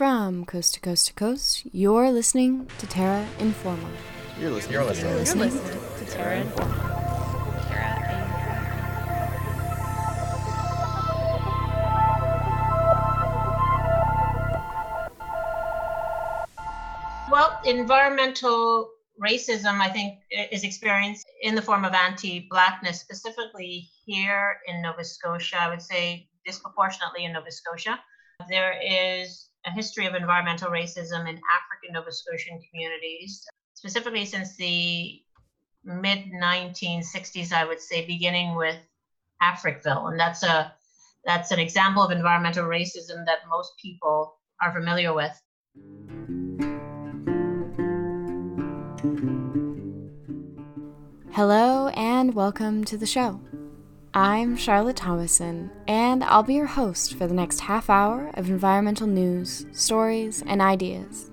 From coast to coast to coast, you're listening to Terra Informa. You're listening. You're listening. You're listening to Terra Informa. Terra Well, environmental racism, I think, is experienced in the form of anti Blackness, specifically here in Nova Scotia. I would say disproportionately in Nova Scotia. There is a history of environmental racism in African Nova Scotian communities, specifically since the mid 1960s, I would say, beginning with Africville. And that's a that's an example of environmental racism that most people are familiar with. Hello and welcome to the show. I'm Charlotte Thomason, and I'll be your host for the next half hour of environmental news, stories, and ideas.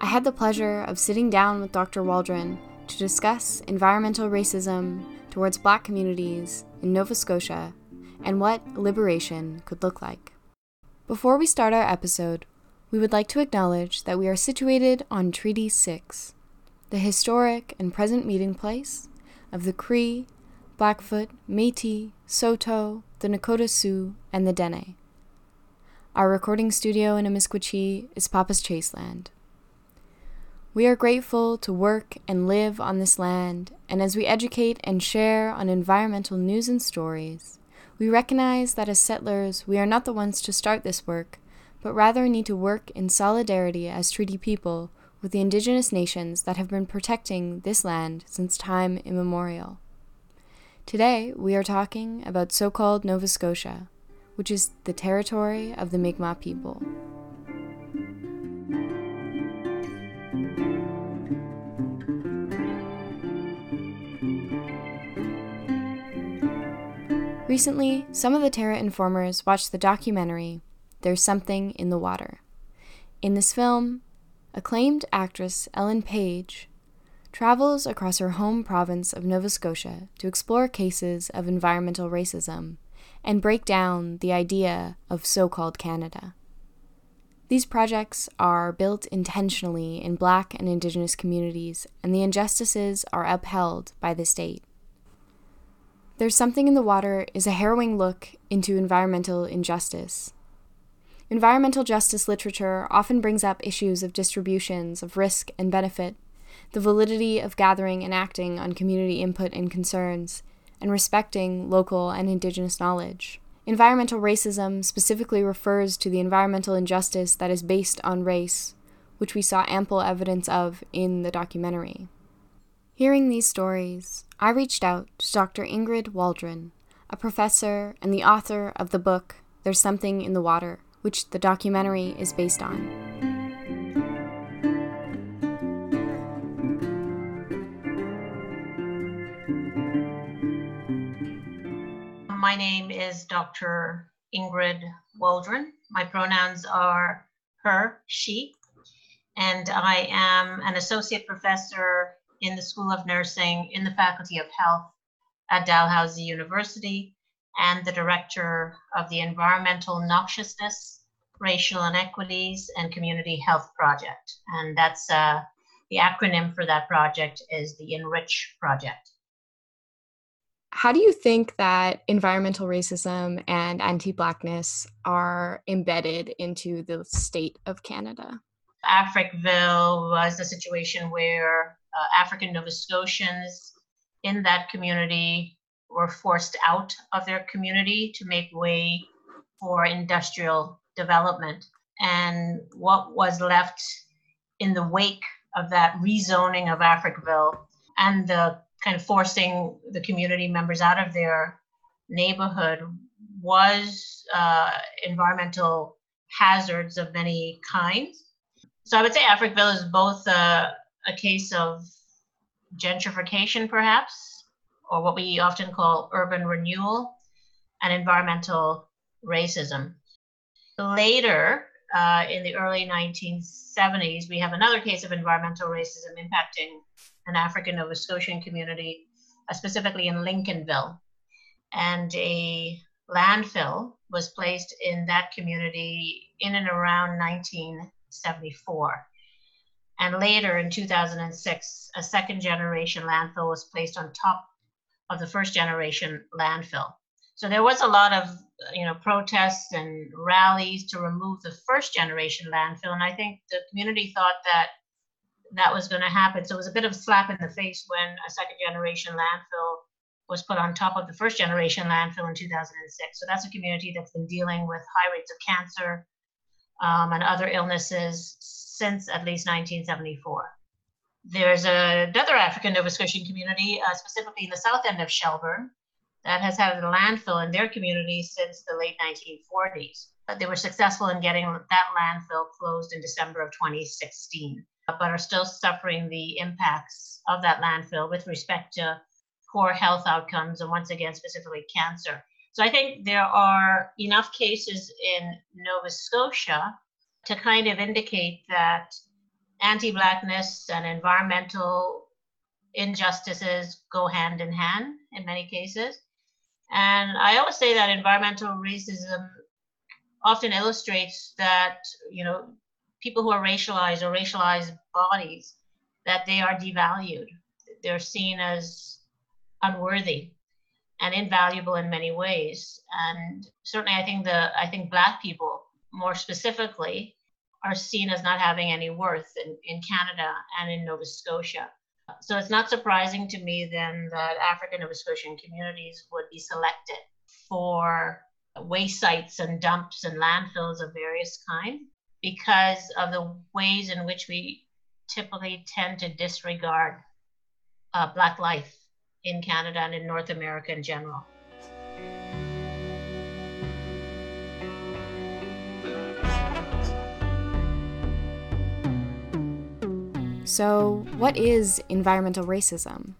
I had the pleasure of sitting down with Dr. Waldron to discuss environmental racism towards black communities in Nova Scotia and what liberation could look like. Before we start our episode, we would like to acknowledge that we are situated on Treaty 6, the historic and present meeting place of the Cree, Blackfoot, Metis, Saulteaux, the Nakota Sioux, and the Dene. Our recording studio in Amiskwaci is Papaschase Land. We are grateful to work and live on this land, and as we educate and share on environmental news and stories, we recognize that as settlers, we are not the ones to start this work, but rather need to work in solidarity as treaty people with the indigenous nations that have been protecting this land since time immemorial. Today, we are talking about so called Nova Scotia, which is the territory of the Mi'kmaq people. Recently, some of the Terra Informers watched the documentary There's Something in the Water. In this film, acclaimed actress Ellen Page travels across her home province of Nova Scotia to explore cases of environmental racism and break down the idea of so called Canada. These projects are built intentionally in Black and Indigenous communities, and the injustices are upheld by the state. There's Something in the Water is a harrowing look into environmental injustice Environmental justice literature often brings up issues of distributions of risk and benefit, the validity of gathering and acting on community input and concerns, and respecting local and indigenous knowledge. Environmental racism specifically refers to the environmental injustice that is based on race, which we saw ample evidence of in the documentary. Hearing these stories, I reached out to Dr. Ingrid Waldron, a professor and the author of the book There's Something in the Water which the documentary is based on. My name is Dr. Ingrid Waldron. My pronouns are her, she, and I am an associate professor in the School of Nursing in the Faculty of Health at Dalhousie University and the director of the Environmental Noxiousness, Racial Inequities, and Community Health Project. And that's uh, the acronym for that project is the Enrich Project. How do you think that environmental racism and anti Blackness are embedded into the state of Canada? Africville was a situation where uh, African Nova Scotians in that community were forced out of their community to make way for industrial development. And what was left in the wake of that rezoning of Africville and the kind of forcing the community members out of their neighborhood was uh, environmental hazards of many kinds. So I would say Africville is both a, a case of gentrification, perhaps, or what we often call urban renewal and environmental racism. Later, uh, in the early 1970s, we have another case of environmental racism impacting an African Nova Scotian community, uh, specifically in Lincolnville. And a landfill was placed in that community in and around 1974. And later in 2006, a second generation landfill was placed on top of the first generation landfill. So there was a lot of you know protests and rallies to remove the first generation landfill, and I think the community thought that that was going to happen. So it was a bit of a slap in the face when a second generation landfill was put on top of the first generation landfill in 2006. So that's a community that's been dealing with high rates of cancer um, and other illnesses since at least 1974. There's another African Nova Scotian community, uh, specifically in the south end of Shelburne, that has had a landfill in their community since the late 1940s. But they were successful in getting that landfill closed in December of 2016, but are still suffering the impacts of that landfill with respect to poor health outcomes and once again, specifically cancer. So I think there are enough cases in Nova Scotia to kind of indicate that anti-blackness and environmental injustices go hand in hand in many cases. And I always say that environmental racism often illustrates that, you know, people who are racialized or racialized bodies, that they are devalued. They're seen as unworthy and invaluable in many ways. And certainly I think the I think black people more specifically are seen as not having any worth in, in Canada and in Nova Scotia. So it's not surprising to me then that African Nova Scotian communities would be selected for waste sites and dumps and landfills of various kind because of the ways in which we typically tend to disregard uh, Black life in Canada and in North America in general. So, what is environmental racism?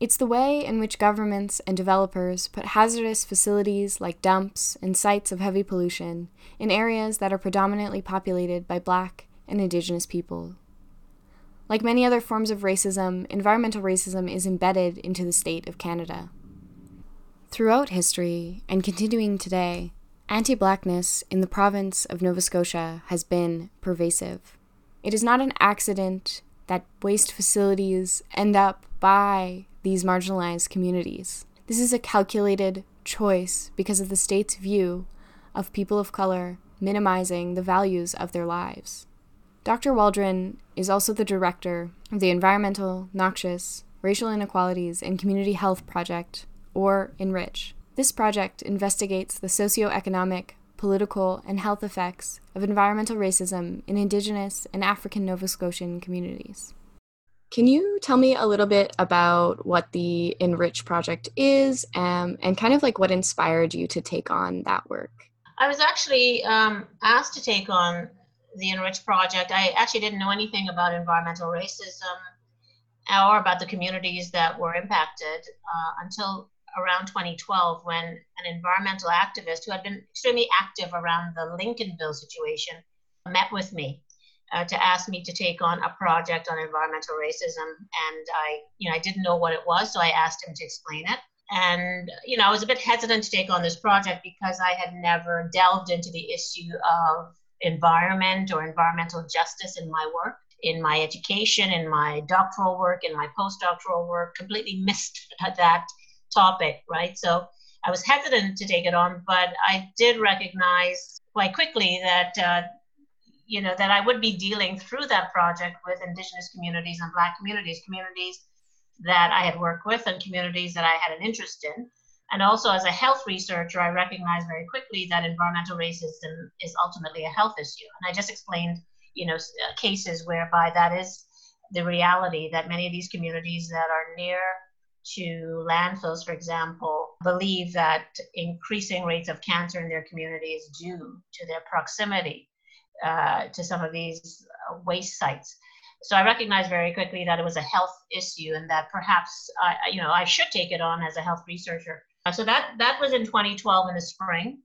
It's the way in which governments and developers put hazardous facilities like dumps and sites of heavy pollution in areas that are predominantly populated by Black and Indigenous people. Like many other forms of racism, environmental racism is embedded into the state of Canada. Throughout history, and continuing today, anti Blackness in the province of Nova Scotia has been pervasive. It is not an accident that waste facilities end up by these marginalized communities. This is a calculated choice because of the state's view of people of color minimizing the values of their lives. Dr. Waldron is also the director of the Environmental, Noxious, Racial Inequalities, and Community Health Project, or ENRICH. This project investigates the socioeconomic, political, and health effects of environmental racism in Indigenous and African Nova Scotian communities. Can you tell me a little bit about what the Enrich project is um, and kind of like what inspired you to take on that work? I was actually um, asked to take on the Enrich project. I actually didn't know anything about environmental racism or about the communities that were impacted uh, until around 2012 when an environmental activist who had been extremely active around the Lincolnville situation met with me uh, to ask me to take on a project on environmental racism and I you know I didn't know what it was so I asked him to explain it and you know I was a bit hesitant to take on this project because I had never delved into the issue of environment or environmental justice in my work in my education in my doctoral work in my postdoctoral work completely missed that topic, right? So I was hesitant to take it on, but I did recognize quite quickly that, uh, you know, that I would be dealing through that project with Indigenous communities and Black communities, communities that I had worked with and communities that I had an interest in. And also, as a health researcher, I recognized very quickly that environmental racism is ultimately a health issue. And I just explained, you know, uh, cases whereby that is the reality that many of these communities that are near to landfills, for example, believe that increasing rates of cancer in their community is due to their proximity uh, to some of these uh, waste sites. So I recognized very quickly that it was a health issue and that perhaps I, you know, I should take it on as a health researcher. So that that was in 2012 in the spring.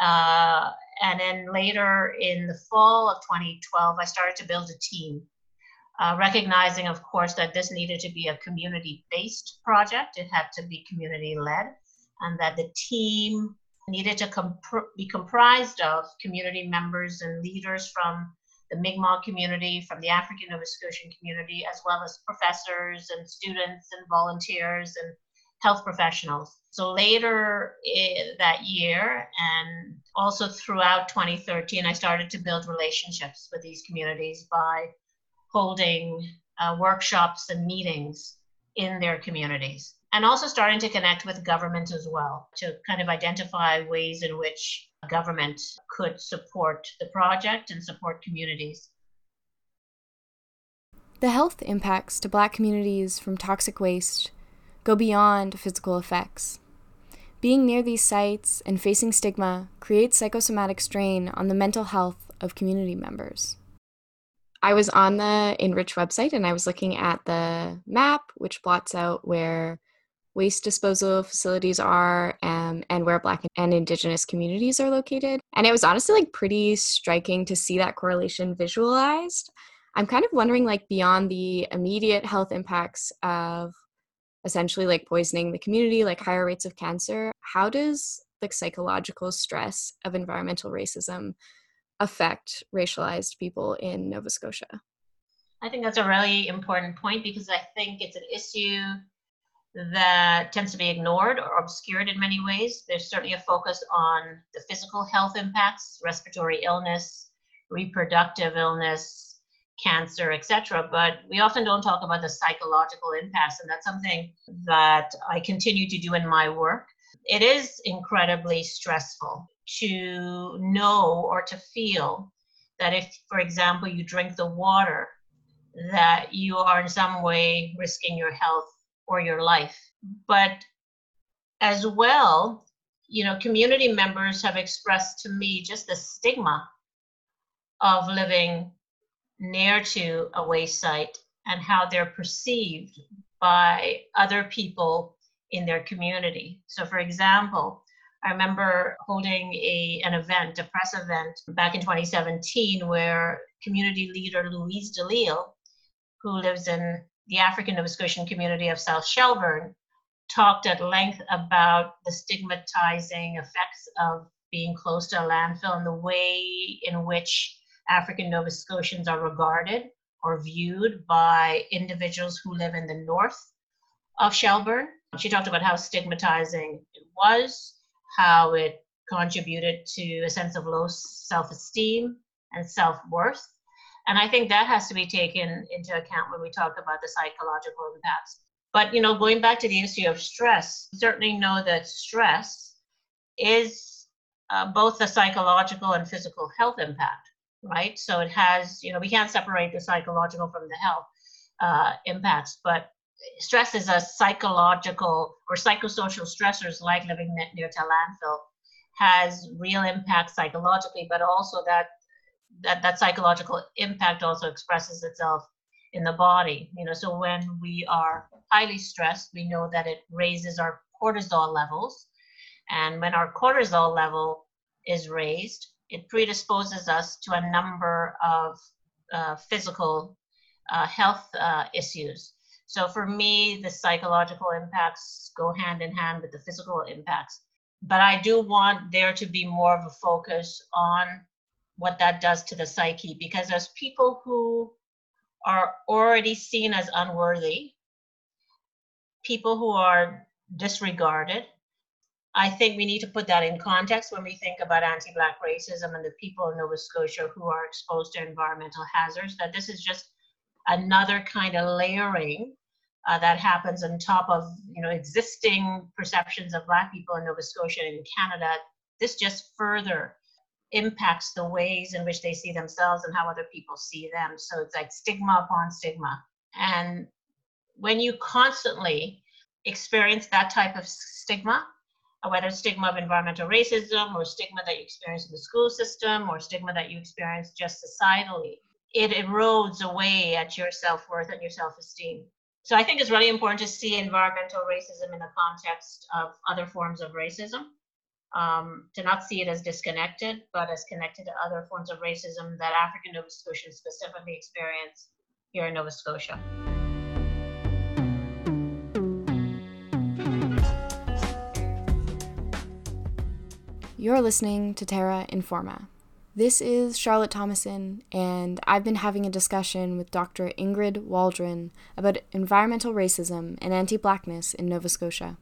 Uh, and then later in the fall of 2012, I started to build a team uh, recognizing, of course, that this needed to be a community based project. It had to be community led, and that the team needed to comp- be comprised of community members and leaders from the Mi'kmaq community, from the African Nova Scotian community, as well as professors and students and volunteers and health professionals. So later that year, and also throughout 2013, I started to build relationships with these communities by holding uh, workshops and meetings in their communities. And also starting to connect with government as well to kind of identify ways in which government could support the project and support communities. The health impacts to Black communities from toxic waste go beyond physical effects. Being near these sites and facing stigma creates psychosomatic strain on the mental health of community members. I was on the Enrich website and I was looking at the map, which plots out where waste disposal facilities are um, and where Black and Indigenous communities are located. And it was honestly like pretty striking to see that correlation visualized. I'm kind of wondering, like, beyond the immediate health impacts of essentially like poisoning the community, like higher rates of cancer, how does like psychological stress of environmental racism affect racialized people in Nova Scotia? I think that's a really important point because I think it's an issue that tends to be ignored or obscured in many ways. There's certainly a focus on the physical health impacts, respiratory illness, reproductive illness, cancer, etc. But we often don't talk about the psychological impacts, and that's something that I continue to do in my work. It is incredibly stressful to know or to feel that if, for example, you drink the water, that you are in some way risking your health or your life. But as well, you know, community members have expressed to me just the stigma of living near to a waste site and how they're perceived by other people in their community. So, for example, I remember holding a, an event, a press event back in 2017, where community leader Louise Delisle, who lives in the African Nova Scotian community of South Shelburne, talked at length about the stigmatizing effects of being close to a landfill and the way in which African Nova Scotians are regarded or viewed by individuals who live in the north of Shelburne. She talked about how stigmatizing it was, how it contributed to a sense of low self esteem and self worth. And I think that has to be taken into account when we talk about the psychological impacts. But you know, going back to the issue of stress, certainly know that stress is uh, both a psychological and physical health impact right? So it has, you know, we can't separate the psychological from the health uh, impacts, but stress is a psychological or psychosocial stressors like living near to landfill has real impact psychologically, but also that that that psychological impact also expresses itself in the body. You know, so when we are highly stressed, we know that it raises our cortisol levels, and when our cortisol level is raised, it predisposes us to a number of uh, physical uh, health uh, issues. So for me, the psychological impacts go hand in hand with the physical impacts. But I do want there to be more of a focus on what that does to the psyche, because as people who are already seen as unworthy, people who are disregarded, I think we need to put that in context when we think about anti Black racism and the people in Nova Scotia who are exposed to environmental hazards, that this is just another kind of layering uh, that happens on top of you know existing perceptions of Black people in Nova Scotia and Canada. This just further impacts the ways in which they see themselves and how other people see them. So it's like stigma upon stigma. And when you constantly experience that type of stigma, whether stigma of environmental racism or stigma that you experience in the school system or stigma that you experience just societally, it erodes away at your self-worth and your self-esteem. So I think it's really important to see environmental racism in the context of other forms of racism, um, to not see it as disconnected, but as connected to other forms of racism that African Nova Scotians specifically experience here in Nova Scotia. You're listening to Terra Informa. This is Charlotte Thomason, and I've been having a discussion with Dr. Ingrid Waldron about environmental racism and anti blackness in Nova Scotia.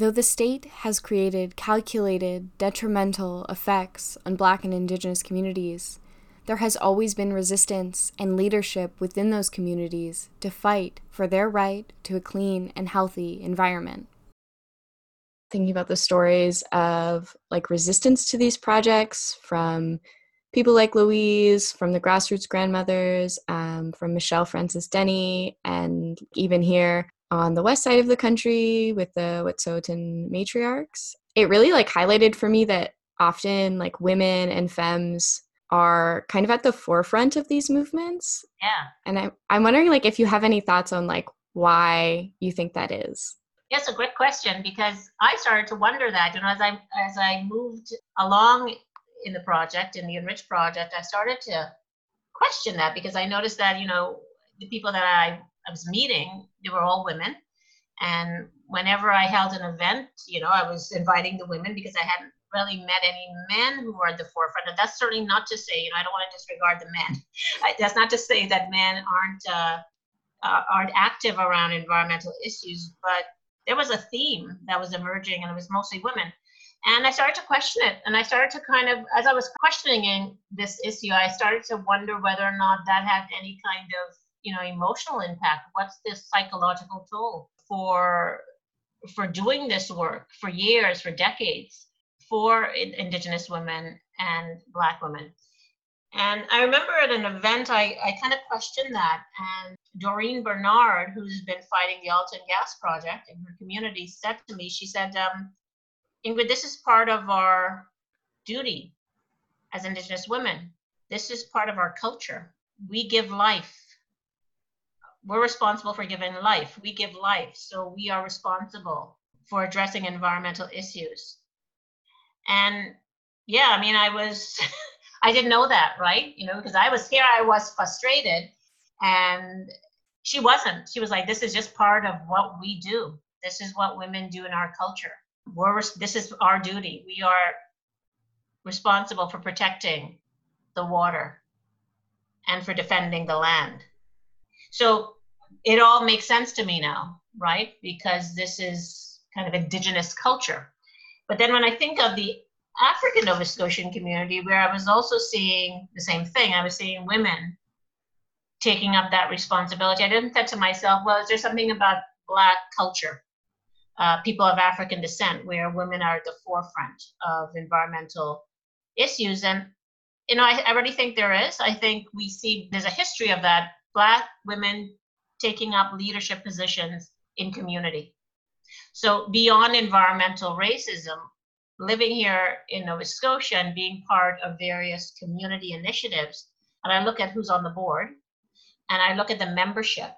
Though the state has created calculated, detrimental effects on Black and Indigenous communities, there has always been resistance and leadership within those communities to fight for their right to a clean and healthy environment. Thinking about the stories of like resistance to these projects from people like Louise, from the grassroots grandmothers, um, from Michelle Francis Denny, and even here on the west side of the country with the Wet'suwet'en matriarchs. It really like highlighted for me that often like women and femmes are kind of at the forefront of these movements. Yeah. And I, I'm wondering like if you have any thoughts on like why you think that is. Yes, a great question because I started to wonder that, you know, as I as I moved along in the project, in the Enrich project, I started to question that because I noticed that, you know, the people that I, I was meeting, they were all women. And whenever I held an event, you know, I was inviting the women because I hadn't really met any men who were at the forefront. And that's certainly not to say, you know, I don't want to disregard the men. that's not to say that men aren't uh, uh, aren't active around environmental issues, but there was a theme that was emerging and it was mostly women and i started to question it and i started to kind of as i was questioning this issue i started to wonder whether or not that had any kind of you know emotional impact what's this psychological toll for for doing this work for years for decades for indigenous women and black women and I remember at an event, I, I kind of questioned that. And Dorene Bernard, who's been fighting the Alton Gas Project in her community, said to me, she said, um, Ingrid, this is part of our duty as Indigenous women. This is part of our culture. We give life. We're responsible for giving life. We give life. So we are responsible for addressing environmental issues. And yeah, I mean, I was. I didn't know that, right? You know, because I was here, I was frustrated, and she wasn't. She was like, "This is just part of what we do. This is what women do in our culture. We're this is our duty. We are responsible for protecting the water and for defending the land." So it all makes sense to me now, right? Because this is kind of indigenous culture. But then when I think of the African Nova Scotian community where I was also seeing the same thing. I was seeing women taking up that responsibility. I didn't think to myself, well, is there something about Black culture, uh, people of African descent, where women are at the forefront of environmental issues? And, you know, I, I really think there is. I think we see there's a history of that Black women taking up leadership positions in community. So, beyond environmental racism, living here in Nova Scotia and being part of various community initiatives, and I look at who's on the board, and I look at the membership,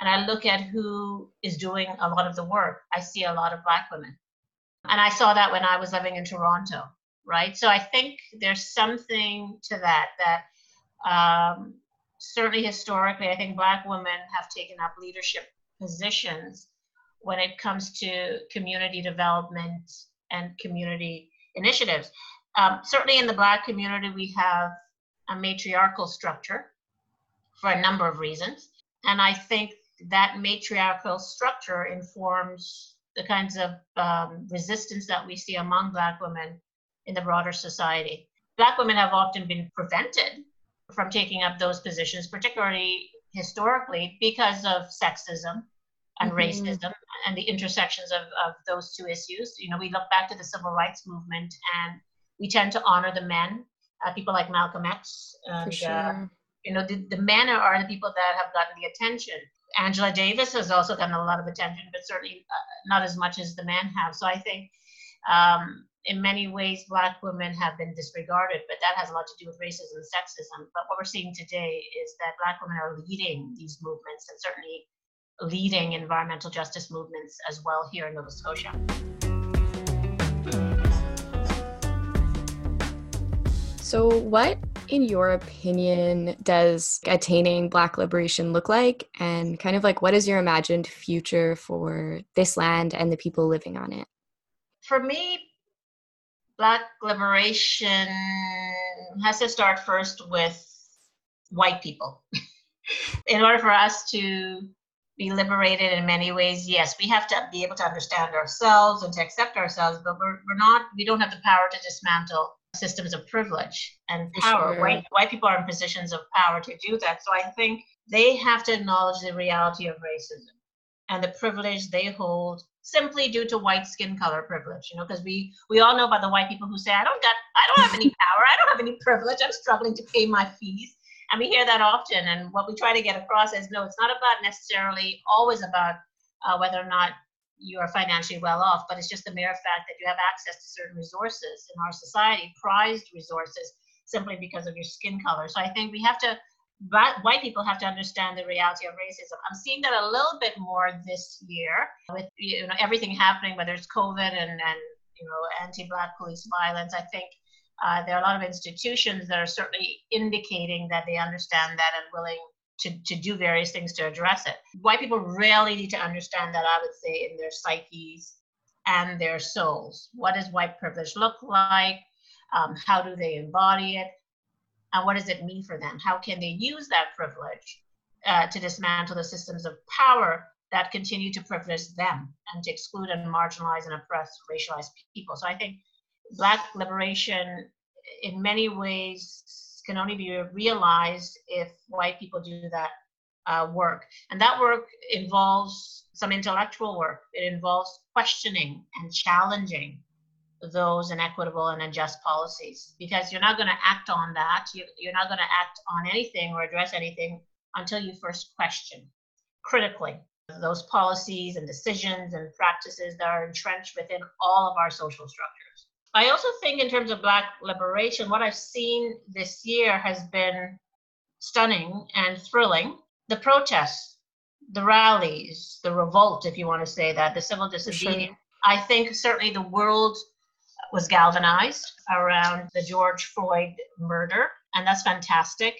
and I look at who is doing a lot of the work, I see a lot of Black women. And I saw that when I was living in Toronto, right? So I think there's something to that, that um, certainly historically, I think Black women have taken up leadership positions when it comes to community development and community initiatives. Um, certainly in the Black community, we have a matriarchal structure for a number of reasons. And I think that matriarchal structure informs the kinds of um, resistance that we see among Black women in the broader society. Black women have often been prevented from taking up those positions, particularly historically, because of sexism and mm-hmm. racism and the intersections of, of those two issues. You know, we look back to the civil rights movement and we tend to honor the men, uh, people like Malcolm X. And, For sure. Uh, you know, the, the men are the people that have gotten the attention. Angela Davis has also gotten a lot of attention, but certainly uh, not as much as the men have. So I think um, in many ways, Black women have been disregarded, but that has a lot to do with racism and sexism. But what we're seeing today is that Black women are leading these movements and certainly leading environmental justice movements as well here in Nova Scotia. So, what, in your opinion, does attaining Black liberation look like? And kind of like, what is your imagined future for this land and the people living on it? For me, Black liberation has to start first with white people. in order for us to be liberated in many ways, yes, we have to be able to understand ourselves and to accept ourselves, but we're, we're not, we don't have the power to dismantle systems of privilege and power. Sure. White, white people are in positions of power to do that. So I think they have to acknowledge the reality of racism and the privilege they hold simply due to white skin color privilege you know because we we all know about the white people who say i don't got i don't have any power i don't have any privilege i'm struggling to pay my fees. And we hear that often and what we try to get across is no it's not about necessarily always about uh, whether or not you are financially well off but it's just the mere fact that you have access to certain resources. In our society prized resources simply because of your skin color. So i think we have to but white people have to understand the reality of racism. I'm seeing that a little bit more this year with you know everything happening, whether it's COVID and and you know anti-black police violence. I think uh, there are a lot of institutions that are certainly indicating that they understand that and willing to, to do various things to address it. White people really need to understand that, I would say, in their psyches and their souls. What does white privilege look like? Um, how do they embody it? And what does it mean for them? How can they use that privilege uh, to dismantle the systems of power that continue to privilege them and to exclude and marginalize and oppress racialized people? So I think Black liberation, in many ways, can only be realized if white people do that uh, work. And that work involves some intellectual work, it involves questioning and challenging those inequitable and unjust policies because you're not going to act on that. You, you're not going to act on anything or address anything until you first question critically those policies and decisions and practices that are entrenched within all of our social structures. I also think, in terms of Black liberation, what I've seen this year has been stunning and thrilling. The protests, the rallies, the revolt, if you want to say that, the civil disobedience. Sure. I think certainly the world was galvanized around the George Floyd murder, and that's fantastic.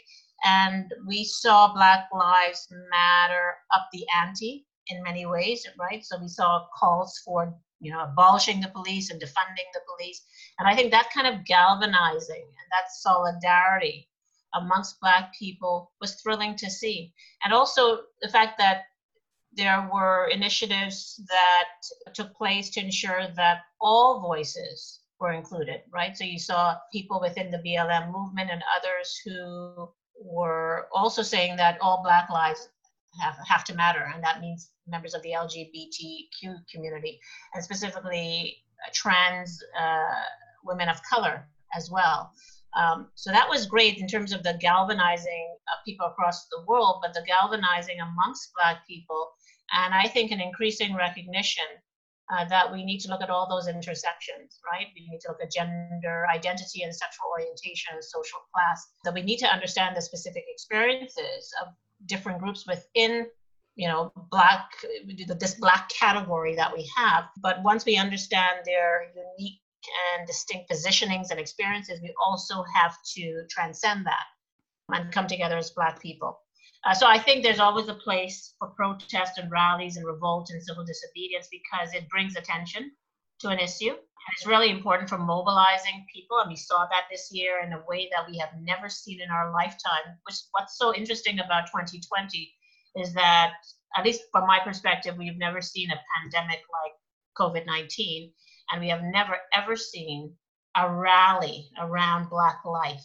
And we saw Black Lives Matter up the ante in many ways, right? So we saw calls for you know abolishing the police and defunding the police, and I think that kind of galvanizing and that solidarity amongst Black people was thrilling to see, and also the fact that there were initiatives that took place to ensure that all voices were included, right? So you saw people within the BLM movement and others who were also saying that all Black lives have, have to matter, and that means members of the LGBTQ community, and specifically uh, trans uh, women of color as well. Um, so that was great in terms of the galvanizing of people across the world, but the galvanizing amongst Black people and I think an increasing recognition uh, that we need to look at all those intersections, right? We need to look at gender identity and sexual orientation social class. That we need to understand the specific experiences of different groups within, you know, black this black category that we have. But once we understand their unique and distinct positionings and experiences, we also have to transcend that and come together as black people. Uh, so I think there's always a place for protest and rallies and revolt and civil disobedience because it brings attention to an issue. And it's really important for mobilizing people. And we saw that this year in a way that we have never seen in our lifetime. Which what's so interesting about 2020 is that, at least from my perspective, we've never seen a pandemic like COVID 19. And we have never ever seen a rally around Black life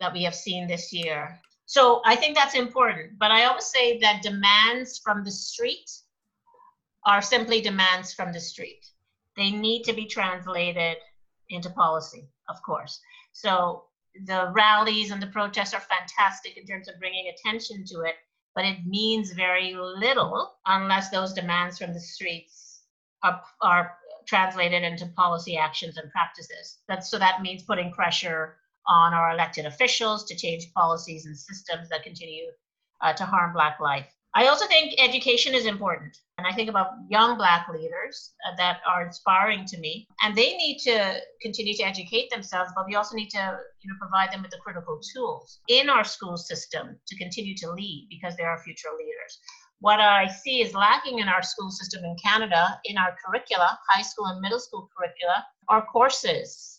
that we have seen this year so I think that's important. But I always say that demands from the street are simply demands from the street. They need to be translated into policy, of course. So the rallies and the protests are fantastic in terms of bringing attention to it, but it means very little unless those demands from the streets are, are translated into policy actions and practices. That's, so that means putting pressure on our elected officials to change policies and systems that continue uh, to harm Black life. I also think education is important. And I think about young Black leaders uh, that are inspiring to me. And they need to continue to educate themselves, but we also need to you know, provide them with the critical tools in our school system to continue to lead because they are future leaders. What I see is lacking in our school system in Canada, in our curricula, high school and middle school curricula, are courses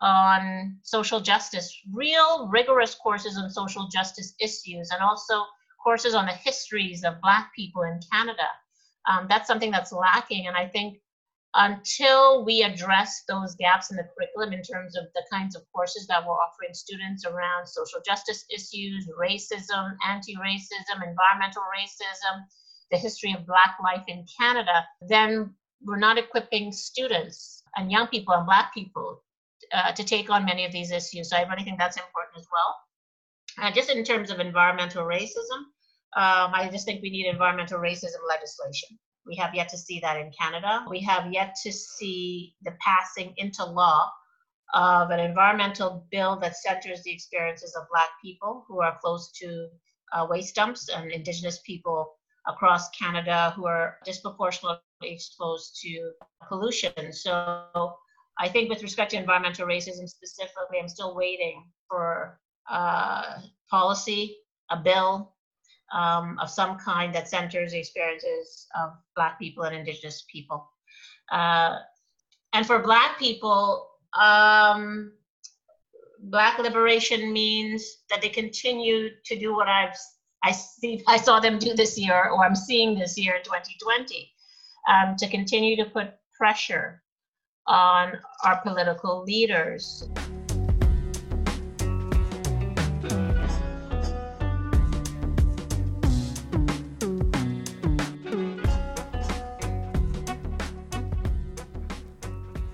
on social justice, real rigorous courses on social justice issues, and also courses on the histories of Black people in Canada. Um, that's something that's lacking. And I think until we address those gaps in the curriculum in terms of the kinds of courses that we're offering students around social justice issues, racism, anti racism, environmental racism, the history of Black life in Canada, then we're not equipping students and young people and Black people uh, to take on many of these issues. So I really think that's important as well. Uh, just in terms of environmental racism, um, I just think we need environmental racism legislation. We have yet to see that in Canada. We have yet to see the passing into law of an environmental bill that centers the experiences of Black people who are close to uh, waste dumps and Indigenous people across Canada who are disproportionately exposed to pollution. So I think with respect to environmental racism specifically, I'm still waiting for uh, policy, a bill um, of some kind that centers the experiences of Black people and Indigenous people. Uh, and for Black people, um, Black liberation means that they continue to do what I've I see I saw them do this year, or I'm seeing this year, 2020, um, to continue to put pressure on our political leaders.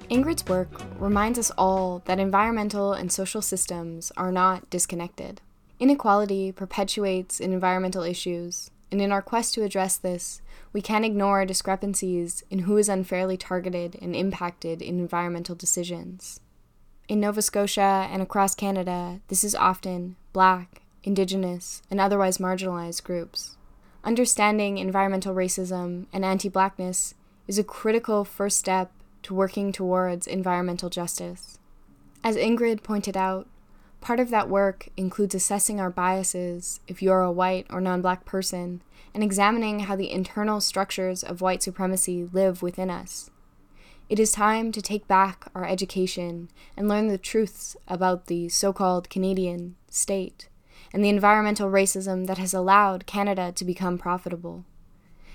Ingrid's work reminds us all that environmental and social systems are not disconnected. Inequality perpetuates in environmental issues, and in our quest to address this, we can't ignore our discrepancies in who is unfairly targeted and impacted in environmental decisions. In Nova Scotia and across Canada, this is often Black, Indigenous, and otherwise marginalized groups. Understanding environmental racism and anti Blackness is a critical first step to working towards environmental justice. As Ingrid pointed out, part of that work includes assessing our biases if you're a white or non black person and examining how the internal structures of white supremacy live within us. It is time to take back our education and learn the truths about the so called Canadian state and the environmental racism that has allowed Canada to become profitable.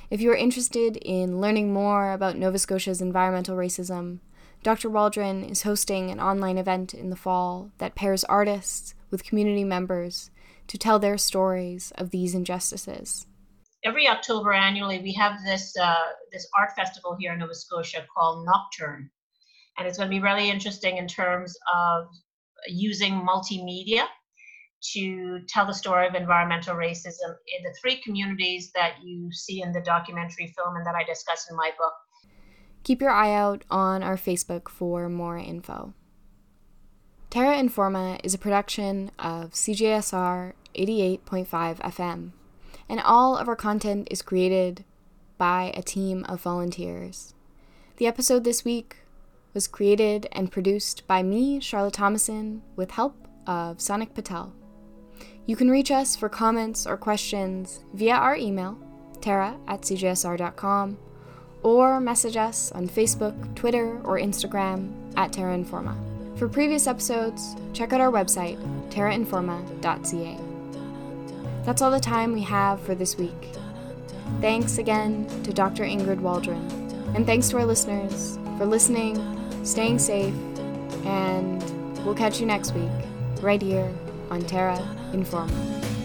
If you are interested in learning more about Nova Scotia's environmental racism, Dr. Waldron is hosting an online event in the fall that pairs artists with community members to tell their stories of these injustices. Every October annually, we have this uh, this art festival here in Nova Scotia called Nocturne, and it's going to be really interesting in terms of using multimedia to tell the story of environmental racism in the three communities that you see in the documentary film and that I discuss in my book. Keep your eye out on our Facebook for more info. Terra Informa is a production of CJSR 88.5 FM, and all of our content is created by a team of volunteers. The episode this week was created and produced by me, Charlotte Thomason, with help of Sonic Patel. You can reach us for comments or questions via our email, terra at cjsr.com, or message us on Facebook, Twitter, or Instagram at Terra Informa. For previous episodes, check out our website, terrainforma.ca. That's all the time we have for this week. Thanks again to Dr. Ingrid Waldron, and thanks to our listeners for listening, staying safe, and we'll catch you next week, right here on Terra Informa.